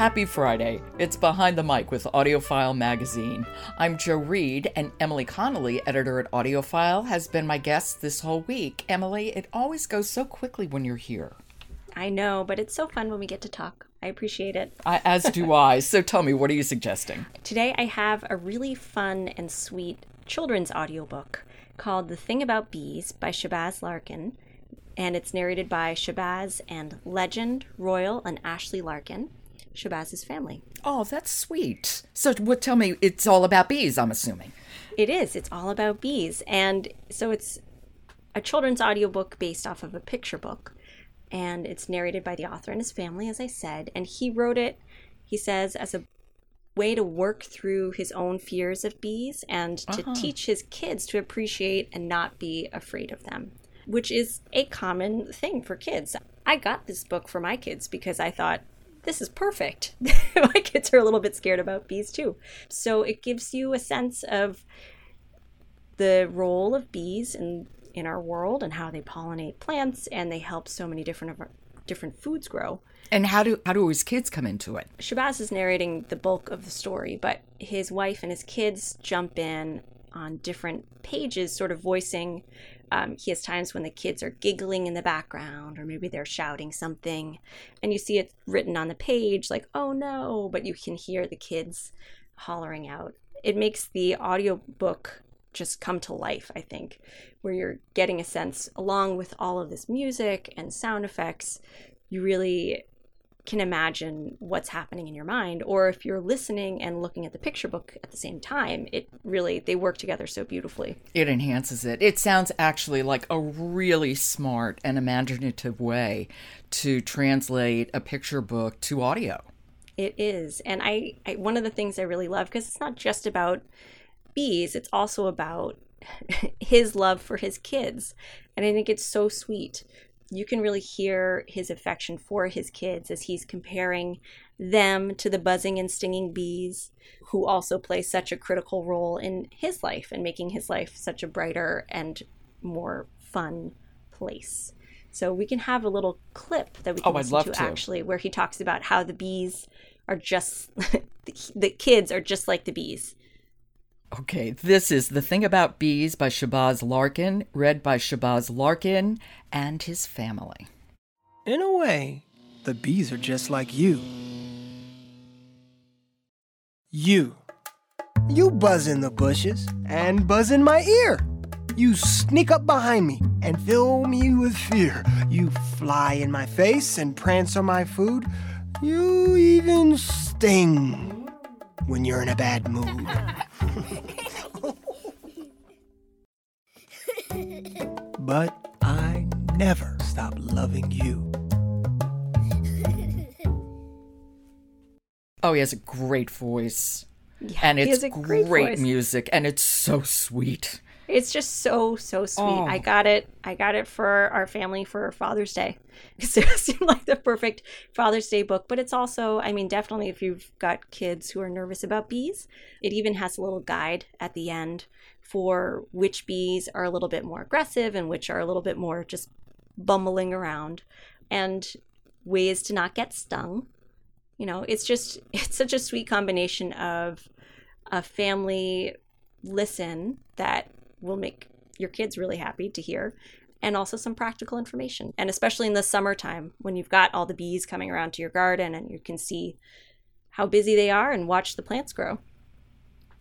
Happy Friday. It's Behind the Mic with AudioFile Magazine. I'm Joe Reed, and Emily Connolly, editor at AudioFile, has been my guest this whole week. Emily, it always goes so quickly when you're here. I know, but it's so fun when we get to talk. I appreciate it. I, as do I. So tell me, what are you suggesting? Today I have a really fun and sweet children's audiobook called The Thing About Bees by Shabazz Larkin. And it's narrated by Shabazz and Legend, Royal, and Ashley Larkin. Shabazz's family. Oh, that's sweet. So, what? Tell me, it's all about bees. I'm assuming. It is. It's all about bees, and so it's a children's audiobook based off of a picture book, and it's narrated by the author and his family, as I said. And he wrote it. He says as a way to work through his own fears of bees and to uh-huh. teach his kids to appreciate and not be afraid of them, which is a common thing for kids. I got this book for my kids because I thought this is perfect. My kids are a little bit scared about bees too. So it gives you a sense of the role of bees in in our world and how they pollinate plants and they help so many different of our, different foods grow. And how do how do his kids come into it? Shabazz is narrating the bulk of the story, but his wife and his kids jump in on different pages, sort of voicing um, he has times when the kids are giggling in the background, or maybe they're shouting something, and you see it written on the page, like, oh no, but you can hear the kids hollering out. It makes the audiobook just come to life, I think, where you're getting a sense, along with all of this music and sound effects, you really can imagine what's happening in your mind or if you're listening and looking at the picture book at the same time it really they work together so beautifully. It enhances it. It sounds actually like a really smart and imaginative way to translate a picture book to audio. It is. And i, I one of the things i really love because it's not just about bees it's also about his love for his kids. And i think it's so sweet you can really hear his affection for his kids as he's comparing them to the buzzing and stinging bees who also play such a critical role in his life and making his life such a brighter and more fun place. So we can have a little clip that we can oh, listen to, to actually where he talks about how the bees are just the kids are just like the bees Okay, this is The Thing About Bees by Shabazz Larkin, read by Shabazz Larkin and his family. In a way, the bees are just like you. You. You buzz in the bushes and buzz in my ear. You sneak up behind me and fill me with fear. You fly in my face and prance on my food. You even sting when you're in a bad mood. but I never stop loving you. Oh, he has a great voice. Yeah, and it's great, great music and it's so sweet. It's just so so sweet. Oh. I got it. I got it for our family for Father's Day. Because it seemed like the perfect Father's Day book. But it's also, I mean, definitely if you've got kids who are nervous about bees, it even has a little guide at the end for which bees are a little bit more aggressive and which are a little bit more just bumbling around, and ways to not get stung. You know, it's just it's such a sweet combination of a family listen that will make your kids really happy to hear and also some practical information. And especially in the summertime when you've got all the bees coming around to your garden and you can see how busy they are and watch the plants grow.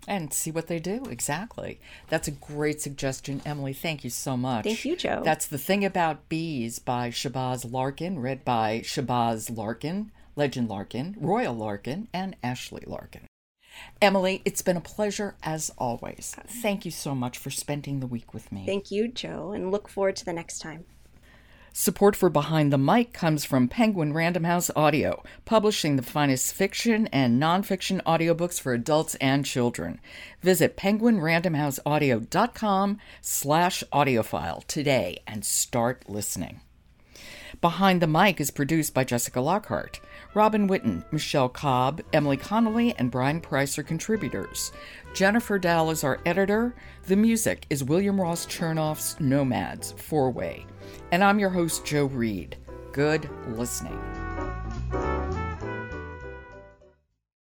And see what they do. Exactly. That's a great suggestion, Emily. Thank you so much. Thank you, Joe. That's The Thing About Bees by Shabazz Larkin, read by Shabazz Larkin, Legend Larkin, Royal Larkin, and Ashley Larkin. Emily, it's been a pleasure as always. Thank you so much for spending the week with me. Thank you, Joe, and look forward to the next time. Support for Behind the Mic comes from Penguin Random House Audio, publishing the finest fiction and nonfiction audiobooks for adults and children. Visit penguinrandomhouseaudio.com slash audiofile today and start listening. Behind the Mic is produced by Jessica Lockhart. Robin Whitten, Michelle Cobb, Emily Connolly, and Brian Price are contributors. Jennifer Dowell is our editor. The music is William Ross Chernoff's Nomads, Four Way. And I'm your host, Joe Reed. Good listening.